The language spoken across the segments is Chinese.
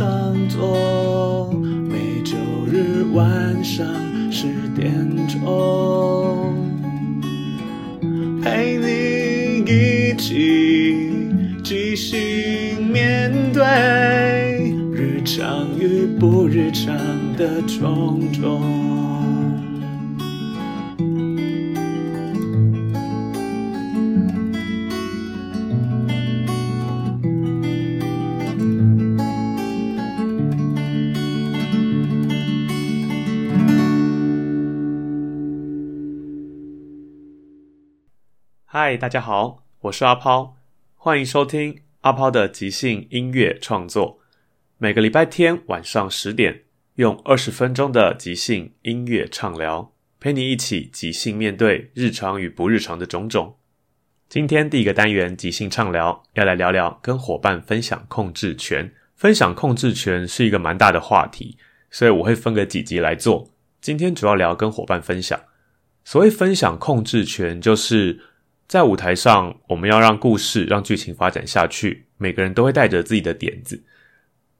上座，每周日晚上十点钟，陪你一起即兴面对日常与不日常的种种。嗨，大家好，我是阿抛，欢迎收听阿抛的即兴音乐创作。每个礼拜天晚上十点，用二十分钟的即兴音乐畅聊，陪你一起即兴面对日常与不日常的种种。今天第一个单元即兴畅聊，要来聊聊跟伙伴分享控制权。分享控制权是一个蛮大的话题，所以我会分个几集来做。今天主要聊跟伙伴分享。所谓分享控制权，就是在舞台上，我们要让故事、让剧情发展下去，每个人都会带着自己的点子。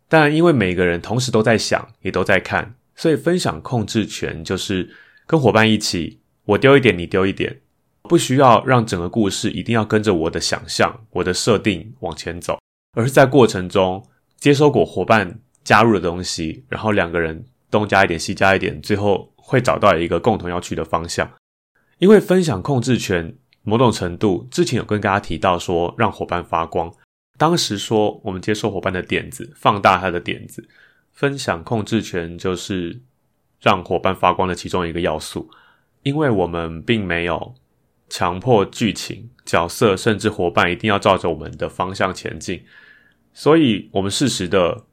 但因为每个人同时都在想，也都在看，所以分享控制权就是跟伙伴一起，我丢一点，你丢一点，不需要让整个故事一定要跟着我的想象、我的设定往前走，而是在过程中接收过伙伴加入的东西，然后两个人东加一点，西加一点，最后会找到一个共同要去的方向。因为分享控制权。某种程度，之前有跟大家提到说，让伙伴发光。当时说，我们接受伙伴的点子，放大他的点子，分享控制权就是让伙伴发光的其中一个要素。因为我们并没有强迫剧情、角色，甚至伙伴一定要照着我们的方向前进，所以我们适时的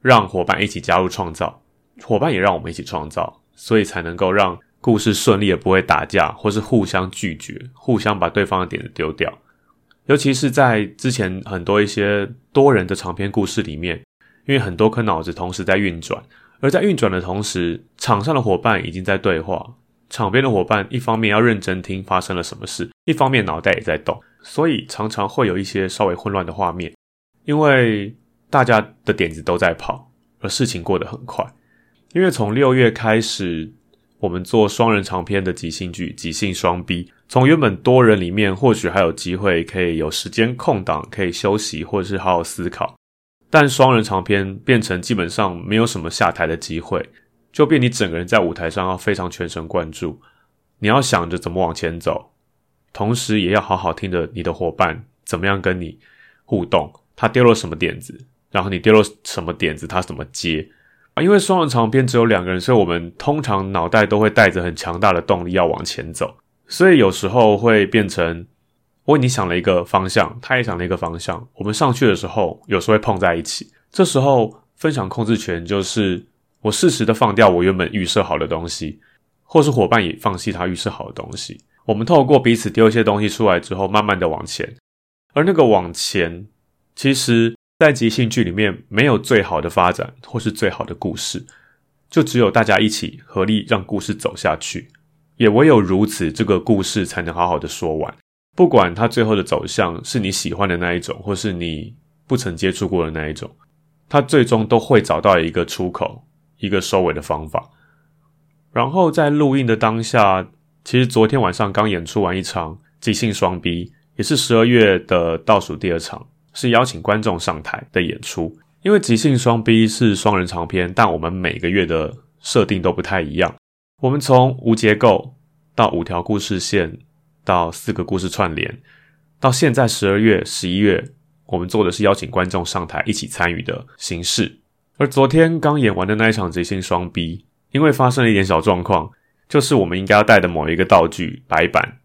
让伙伴一起加入创造，伙伴也让我们一起创造，所以才能够让。故事顺利也不会打架，或是互相拒绝，互相把对方的点子丢掉。尤其是在之前很多一些多人的长篇故事里面，因为很多颗脑子同时在运转，而在运转的同时，场上的伙伴已经在对话，场边的伙伴一方面要认真听发生了什么事，一方面脑袋也在动，所以常常会有一些稍微混乱的画面，因为大家的点子都在跑，而事情过得很快。因为从六月开始。我们做双人长篇的即兴剧，即兴双 B。从原本多人里面，或许还有机会可以有时间空档，可以休息，或者是好好思考。但双人长篇变成基本上没有什么下台的机会，就变你整个人在舞台上要非常全神贯注，你要想着怎么往前走，同时也要好好听着你的伙伴怎么样跟你互动，他丢了什么点子，然后你丢了什么点子，他怎么接。啊因为双人长篇只有两个人，所以我们通常脑袋都会带着很强大的动力要往前走，所以有时候会变成我你想了一个方向，他也想了一个方向，我们上去的时候有时候会碰在一起。这时候分享控制权就是我适时的放掉我原本预设好的东西，或是伙伴也放弃他预设好的东西。我们透过彼此丢一些东西出来之后，慢慢的往前，而那个往前其实。在即兴剧里面，没有最好的发展或是最好的故事，就只有大家一起合力让故事走下去。也唯有如此，这个故事才能好好的说完。不管它最后的走向是你喜欢的那一种，或是你不曾接触过的那一种，它最终都会找到一个出口，一个收尾的方法。然后在录音的当下，其实昨天晚上刚演出完一场即兴双逼也是十二月的倒数第二场。是邀请观众上台的演出，因为即兴双 B 是双人长篇，但我们每个月的设定都不太一样。我们从无结构到五条故事线，到四个故事串联，到现在十二月、十一月，我们做的是邀请观众上台一起参与的形式。而昨天刚演完的那一场即兴双 B，因为发生了一点小状况，就是我们应该要带的某一个道具白板，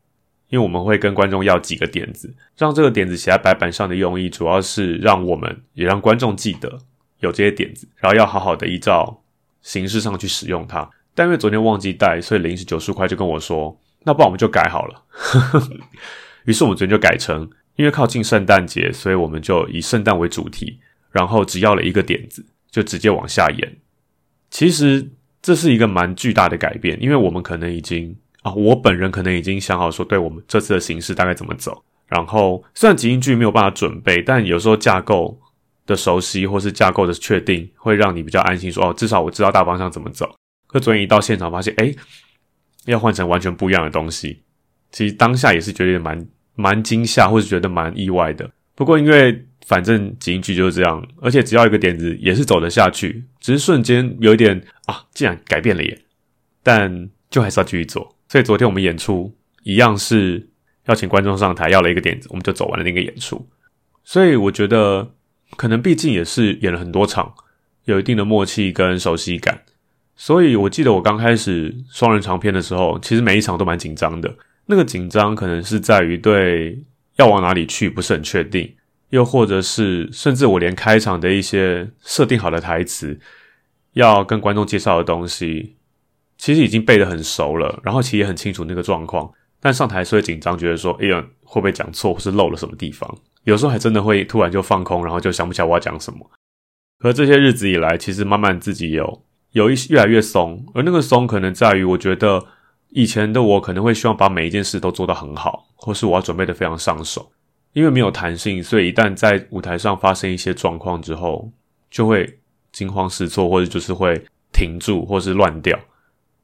因为我们会跟观众要几个点子，让这个点子写在白板上的用意，主要是让我们也让观众记得有这些点子，然后要好好的依照形式上去使用它。但因为昨天忘记带，所以临时九十块就跟我说：“那不然我们就改好了。”于是我们昨天就改成，因为靠近圣诞节，所以我们就以圣诞为主题，然后只要了一个点子，就直接往下演。其实这是一个蛮巨大的改变，因为我们可能已经啊，我本人可能已经想好说，对我们这次的形式大概怎么走。然后虽然即兴剧没有办法准备，但有时候架构的熟悉或是架构的确定，会让你比较安心，说哦，至少我知道大方向怎么走。可昨天一到现场，发现哎，要换成完全不一样的东西。其实当下也是觉得蛮蛮惊吓，或是觉得蛮意外的。不过因为反正即兴剧就是这样，而且只要一个点子也是走得下去，只是瞬间有一点啊，竟然改变了耶！但就还是要继续做。所以昨天我们演出一样是要请观众上台，要了一个点子，我们就走完了那个演出。所以我觉得可能毕竟也是演了很多场，有一定的默契跟熟悉感。所以我记得我刚开始双人长片的时候，其实每一场都蛮紧张的。那个紧张可能是在于对要往哪里去不是很确定。又或者是，甚至我连开场的一些设定好的台词，要跟观众介绍的东西，其实已经背得很熟了，然后其实也很清楚那个状况，但上台是会紧张，觉得说，哎呀，会不会讲错，或是漏了什么地方？有时候还真的会突然就放空，然后就想不起来我要讲什么。可这些日子以来，其实慢慢自己有有一越来越松，而那个松可能在于，我觉得以前的我可能会希望把每一件事都做得很好，或是我要准备的非常上手。因为没有弹性，所以一旦在舞台上发生一些状况之后，就会惊慌失措，或者就是会停住，或是乱掉。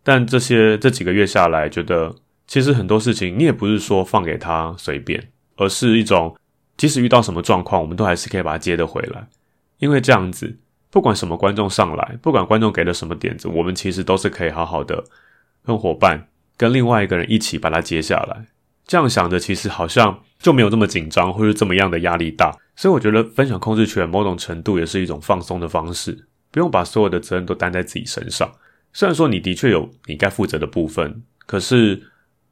但这些这几个月下来，觉得其实很多事情你也不是说放给他随便，而是一种即使遇到什么状况，我们都还是可以把它接得回来。因为这样子，不管什么观众上来，不管观众给了什么点子，我们其实都是可以好好的跟伙伴、跟另外一个人一起把它接下来。这样想着，其实好像就没有这么紧张，或是这么样的压力大。所以我觉得分享控制权某种程度也是一种放松的方式，不用把所有的责任都担在自己身上。虽然说你的确有你该负责的部分，可是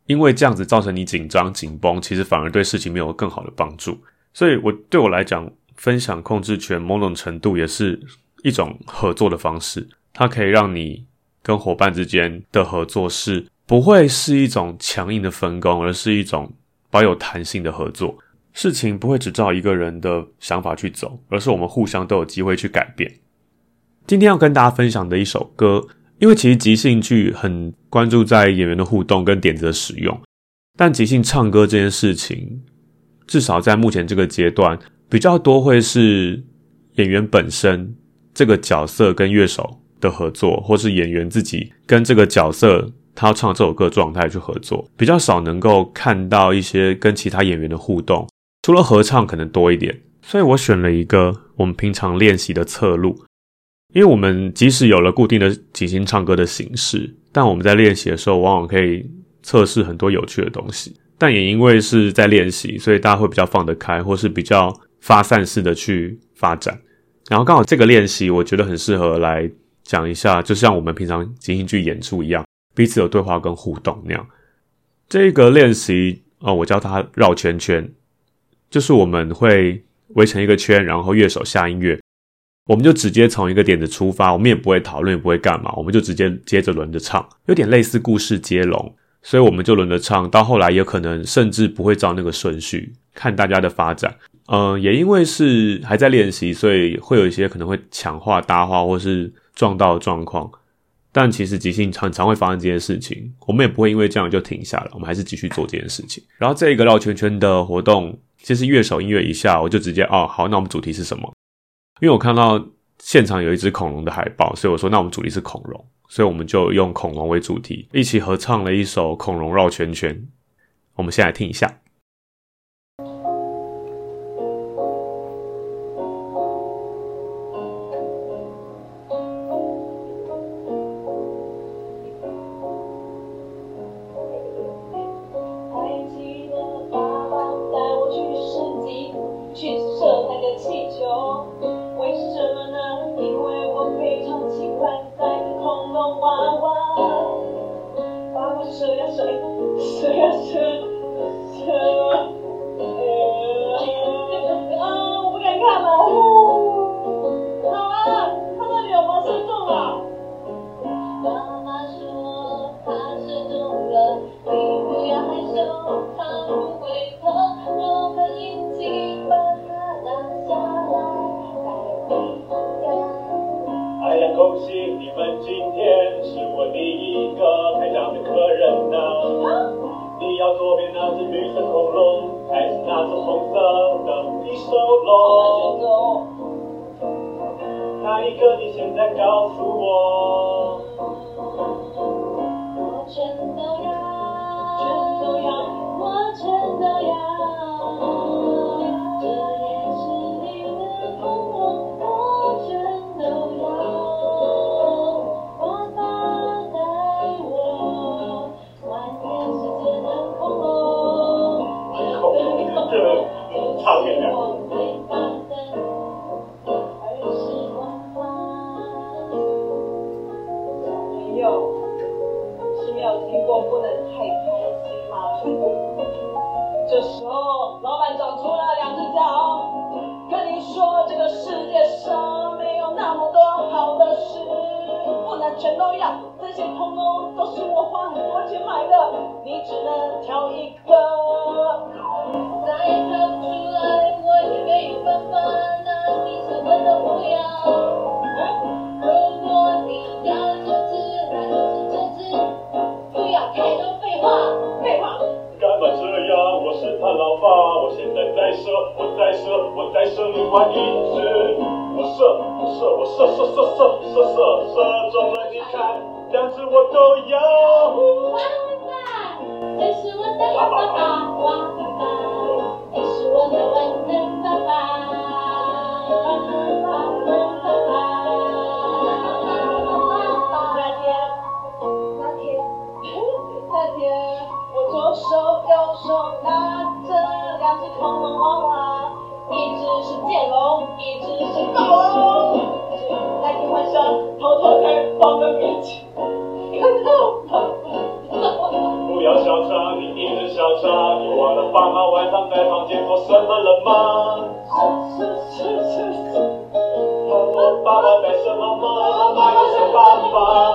因为这样子造成你紧张紧绷，其实反而对事情没有更好的帮助。所以，我对我来讲，分享控制权某种程度也是一种合作的方式，它可以让你跟伙伴之间的合作是。不会是一种强硬的分工，而是一种保有弹性的合作。事情不会只照一个人的想法去走，而是我们互相都有机会去改变。今天要跟大家分享的一首歌，因为其实即兴剧很关注在演员的互动跟点子的使用，但即兴唱歌这件事情，至少在目前这个阶段，比较多会是演员本身这个角色跟乐手的合作，或是演员自己跟这个角色。他唱这首歌状态去合作，比较少能够看到一些跟其他演员的互动，除了合唱可能多一点。所以我选了一个我们平常练习的侧录，因为我们即使有了固定的即兴唱歌的形式，但我们在练习的时候往往可以测试很多有趣的东西。但也因为是在练习，所以大家会比较放得开，或是比较发散式的去发展。然后刚好这个练习，我觉得很适合来讲一下，就像我们平常即兴剧演出一样。彼此有对话跟互动那样，这个练习哦，我叫它绕圈圈，就是我们会围成一个圈，然后乐手下音乐，我们就直接从一个点子出发，我们也不会讨论，也不会干嘛，我们就直接接着轮着唱，有点类似故事接龙，所以我们就轮着唱，到后来有可能甚至不会照那个顺序，看大家的发展。嗯，也因为是还在练习，所以会有一些可能会抢话搭话或是撞到的状况。但其实即兴很常会发生这件事情，我们也不会因为这样就停下了，我们还是继续做这件事情。然后这一个绕圈圈的活动，其实乐手音乐一下，我就直接哦好，那我们主题是什么？因为我看到现场有一只恐龙的海报，所以我说那我们主题是恐龙，所以我们就用恐龙为主题，一起合唱了一首《恐龙绕圈圈》。我们先来听一下。yes, 一个？你现在告诉我。剑龙，一只是暴龙。那天晚上，偷偷在房门面前看到他。不要嚣张，你一直嚣张，你忘了爸妈晚上在房间做什么了吗？是是是是，是爸爸在什么吗？妈妈又是爸爸，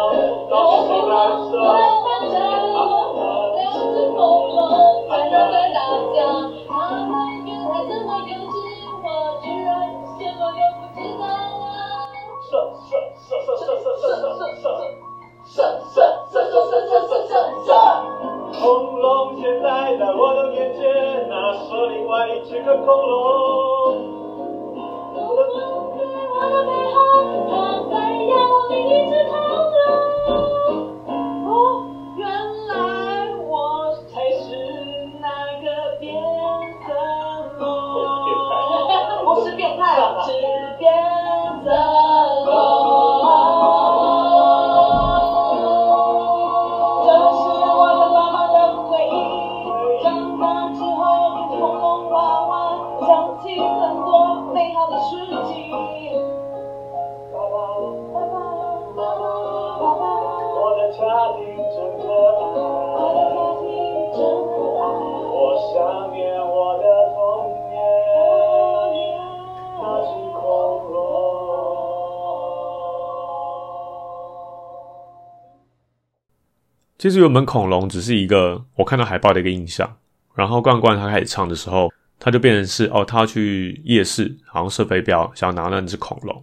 其实原本恐龙只是一个我看到海报的一个印象，然后罐罐他开始唱的时候，他就变成是哦，他要去夜市，好像射飞镖，想要拿那只恐龙，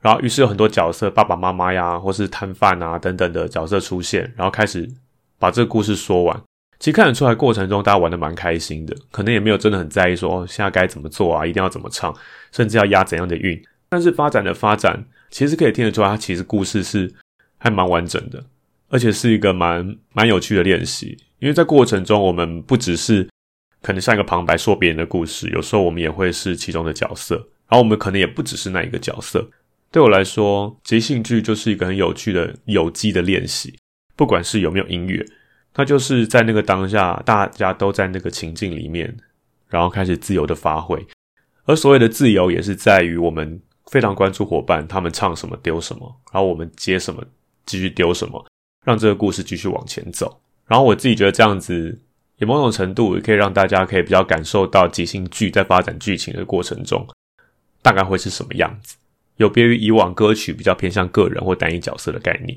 然后于是有很多角色，爸爸妈妈呀，或是摊贩啊等等的角色出现，然后开始把这个故事说完。其实看得出来，过程中大家玩的蛮开心的，可能也没有真的很在意说哦，现在该怎么做啊，一定要怎么唱，甚至要押怎样的韵。但是发展的发展，其实可以听得出来，它其实故事是还蛮完整的。而且是一个蛮蛮有趣的练习，因为在过程中，我们不只是可能像一个旁白说别人的故事，有时候我们也会是其中的角色，然后我们可能也不只是那一个角色。对我来说，即兴剧就是一个很有趣的有机的练习，不管是有没有音乐，它就是在那个当下，大家都在那个情境里面，然后开始自由的发挥。而所谓的自由，也是在于我们非常关注伙伴他们唱什么丢什么，然后我们接什么继续丢什么。让这个故事继续往前走。然后我自己觉得这样子，也某种程度也可以让大家可以比较感受到即兴剧在发展剧情的过程中，大概会是什么样子，有别于以往歌曲比较偏向个人或单一角色的概念。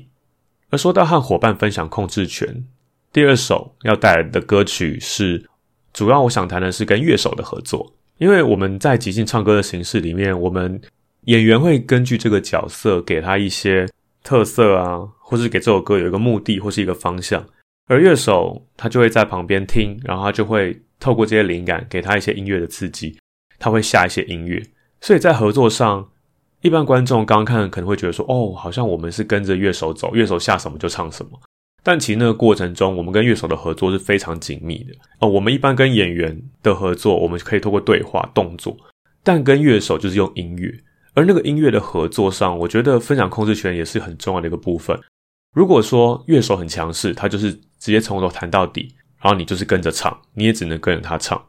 而说到和伙伴分享控制权，第二首要带来的歌曲是，主要我想谈的是跟乐手的合作，因为我们在即兴唱歌的形式里面，我们演员会根据这个角色给他一些特色啊，或是给这首歌有一个目的或是一个方向，而乐手他就会在旁边听，然后他就会透过这些灵感给他一些音乐的刺激，他会下一些音乐，所以在合作上，一般观众刚看可能会觉得说，哦，好像我们是跟着乐手走，乐手下什么就唱什么。但其实那个过程中，我们跟乐手的合作是非常紧密的。哦，我们一般跟演员的合作，我们可以透过对话、动作，但跟乐手就是用音乐。而那个音乐的合作上，我觉得分享控制权也是很重要的一个部分。如果说乐手很强势，他就是直接从头弹到底，然后你就是跟着唱，你也只能跟着他唱。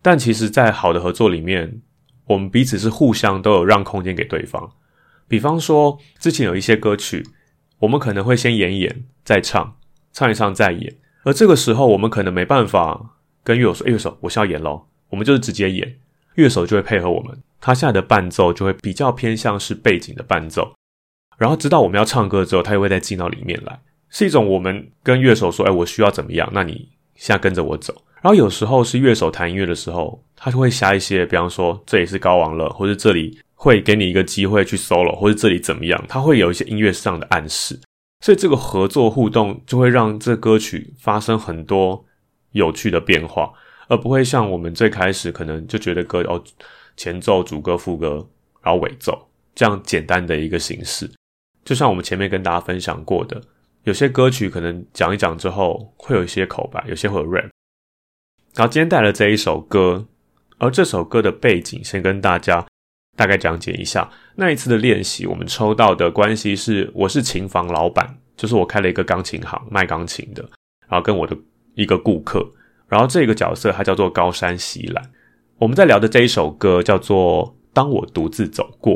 但其实，在好的合作里面，我们彼此是互相都有让空间给对方。比方说，之前有一些歌曲。我们可能会先演演，再唱，唱一唱再演。而这个时候，我们可能没办法跟乐手说：“乐手，我是要演喽。”我们就是直接演，乐手就会配合我们。他现在的伴奏就会比较偏向是背景的伴奏。然后知道我们要唱歌之后，他又会再进到里面来，是一种我们跟乐手说：“哎，我需要怎么样？那你现在跟着我走。”然后有时候是乐手弹音乐的时候，他就会加一些，比方说这里是高王了，或者这里。会给你一个机会去 solo，或者这里怎么样？它会有一些音乐上的暗示，所以这个合作互动就会让这歌曲发生很多有趣的变化，而不会像我们最开始可能就觉得歌哦前奏、主歌、副歌，然后尾奏这样简单的一个形式。就像我们前面跟大家分享过的，有些歌曲可能讲一讲之后会有一些口白，有些会有 rap。然后今天带了这一首歌，而这首歌的背景先跟大家。大概讲解一下那一次的练习，我们抽到的关系是，我是琴房老板，就是我开了一个钢琴行卖钢琴的，然后跟我的一个顾客，然后这个角色他叫做高山喜兰。我们在聊的这一首歌叫做《当我独自走过》。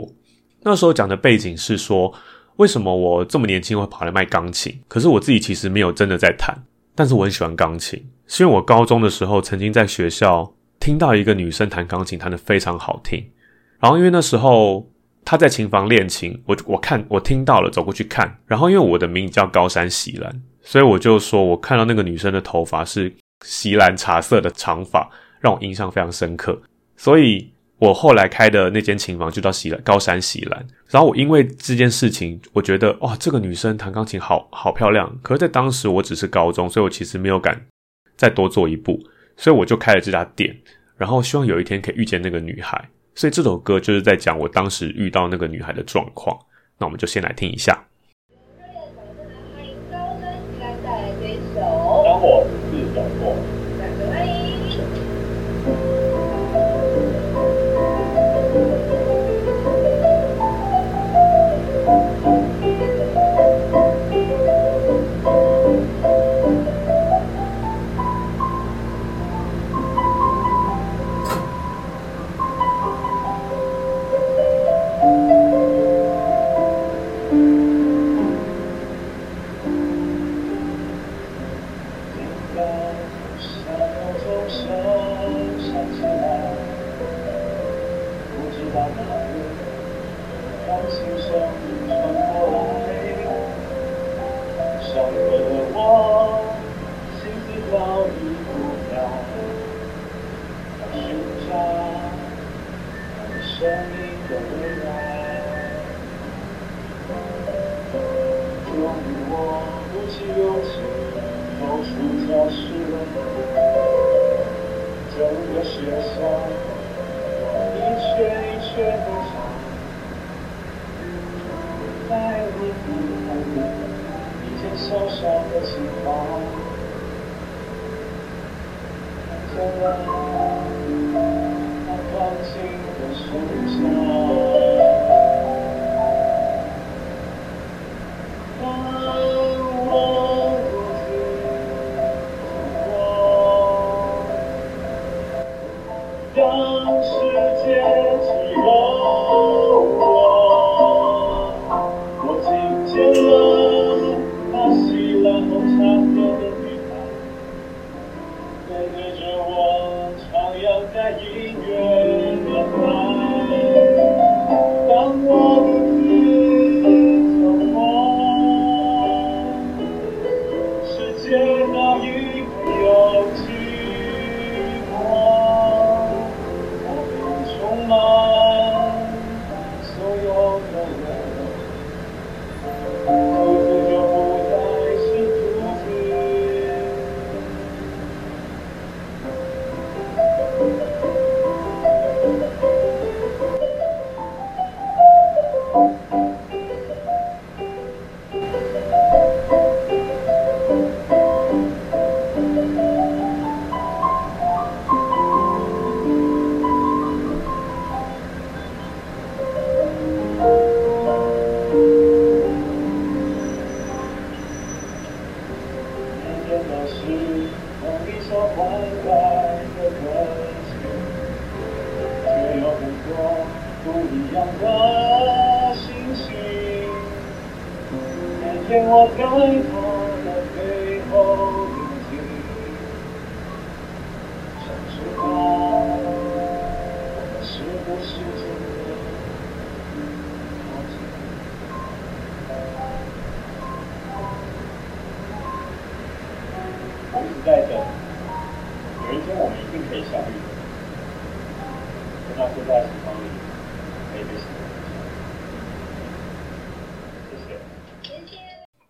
那时候讲的背景是说，为什么我这么年轻会跑来卖钢琴？可是我自己其实没有真的在弹，但是我很喜欢钢琴，是因为我高中的时候曾经在学校听到一个女生弹钢琴，弹得非常好听。然后因为那时候她在琴房练琴，我我看我听到了，走过去看。然后因为我的名字叫高山喜兰，所以我就说我看到那个女生的头发是锡兰茶色的长发，让我印象非常深刻。所以我后来开的那间琴房就叫喜兰高山喜兰。然后我因为这件事情，我觉得哇，这个女生弹钢琴好好漂亮。可是，在当时我只是高中，所以我其实没有敢再多做一步，所以我就开了这家店，然后希望有一天可以遇见那个女孩。所以这首歌就是在讲我当时遇到那个女孩的状况，那我们就先来听一下。不知道我一直在等，有一天我们一定可以相遇的。就那是在时光里可以被喜欢。谢谢。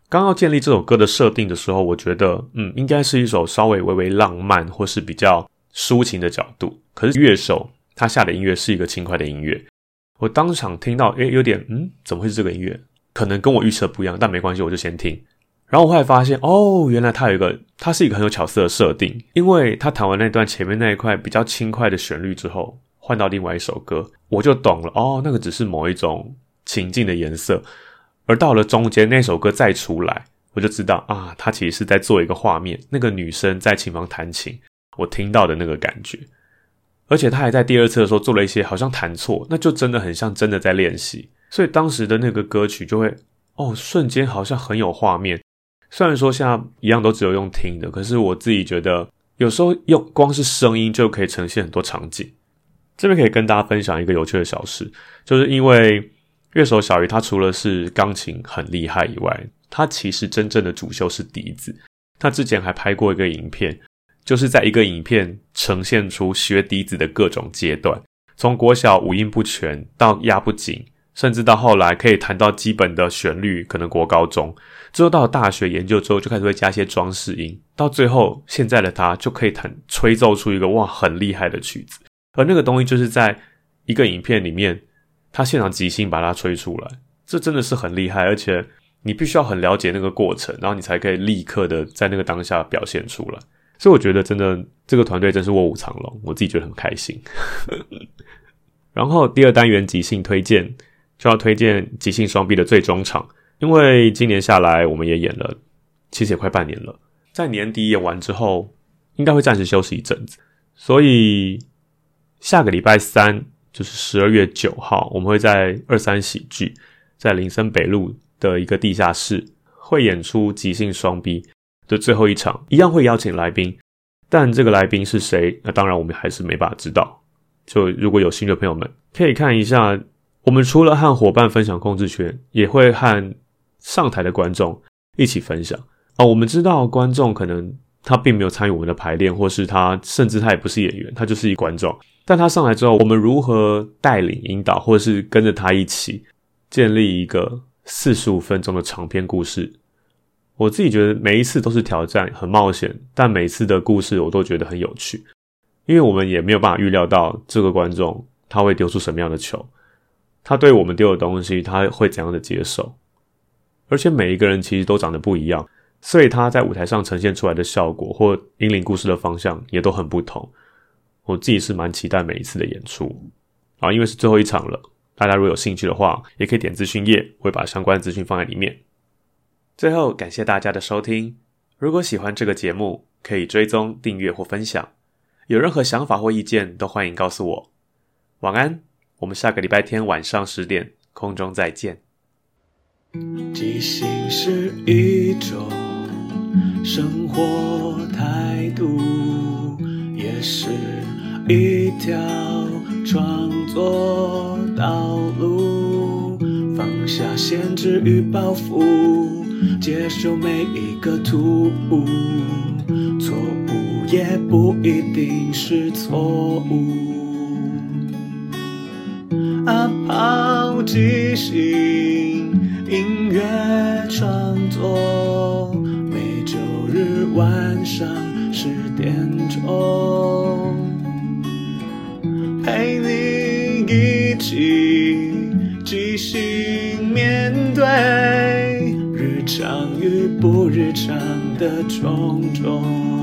刚要建立这首歌的设定的时候，我觉得，嗯，应该是一首稍微微微浪漫或是比较抒情的角度。可是乐手他下的音乐是一个轻快的音乐，我当场听到，诶，有点，嗯，怎么会是这个音乐？可能跟我预测不一样，但没关系，我就先听。然后我后来发现，哦，原来它有一个，它是一个很有巧思的设定，因为他弹完那段前面那一块比较轻快的旋律之后，换到另外一首歌，我就懂了，哦，那个只是某一种情境的颜色，而到了中间那首歌再出来，我就知道啊，他其实是在做一个画面，那个女生在琴房弹琴，我听到的那个感觉，而且他还在第二次的时候做了一些好像弹错，那就真的很像真的在练习，所以当时的那个歌曲就会，哦，瞬间好像很有画面。虽然说现在一样都只有用听的，可是我自己觉得有时候用光是声音就可以呈现很多场景。这边可以跟大家分享一个有趣的小事，就是因为乐手小鱼他除了是钢琴很厉害以外，他其实真正的主修是笛子。他之前还拍过一个影片，就是在一个影片呈现出学笛子的各种阶段，从国小五音不全到压不紧，甚至到后来可以弹到基本的旋律，可能国高中。之后到了大学研究之后，就开始会加一些装饰音，到最后现在的他就可以弹吹奏出一个哇很厉害的曲子，而那个东西就是在一个影片里面，他现场即兴把它吹出来，这真的是很厉害，而且你必须要很了解那个过程，然后你才可以立刻的在那个当下表现出来。所以我觉得真的这个团队真是卧虎藏龙，我自己觉得很开心。然后第二单元即兴推荐就要推荐即兴双臂的最终场。因为今年下来，我们也演了，其实也快半年了。在年底演完之后，应该会暂时休息一阵子。所以下个礼拜三，就是十二月九号，我们会在二三喜剧，在林森北路的一个地下室，会演出即兴双 B 的最后一场，一样会邀请来宾。但这个来宾是谁？那当然我们还是没办法知道。就如果有兴趣的朋友们，可以看一下，我们除了和伙伴分享控制权，也会和上台的观众一起分享啊、我们知道观众可能他并没有参与我们的排练，或是他甚至他也不是演员，他就是一观众。但他上来之后，我们如何带领、引导，或者是跟着他一起建立一个四十五分钟的长篇故事？我自己觉得每一次都是挑战，很冒险，但每次的故事我都觉得很有趣，因为我们也没有办法预料到这个观众他会丢出什么样的球，他对我们丢的东西他会怎样的接受。而且每一个人其实都长得不一样，所以他在舞台上呈现出来的效果或引领故事的方向也都很不同。我自己是蛮期待每一次的演出啊，因为是最后一场了。大家如果有兴趣的话，也可以点资讯页，会把相关资讯放在里面。最后，感谢大家的收听。如果喜欢这个节目，可以追踪、订阅或分享。有任何想法或意见，都欢迎告诉我。晚安，我们下个礼拜天晚上十点空中再见。即兴是一种生活态度，也是一条创作道路。下限制与包袱，接受每一个突兀，错误也不一定是错误。阿抛即兴音乐创作，每周日晚上十点钟，不日常的种种。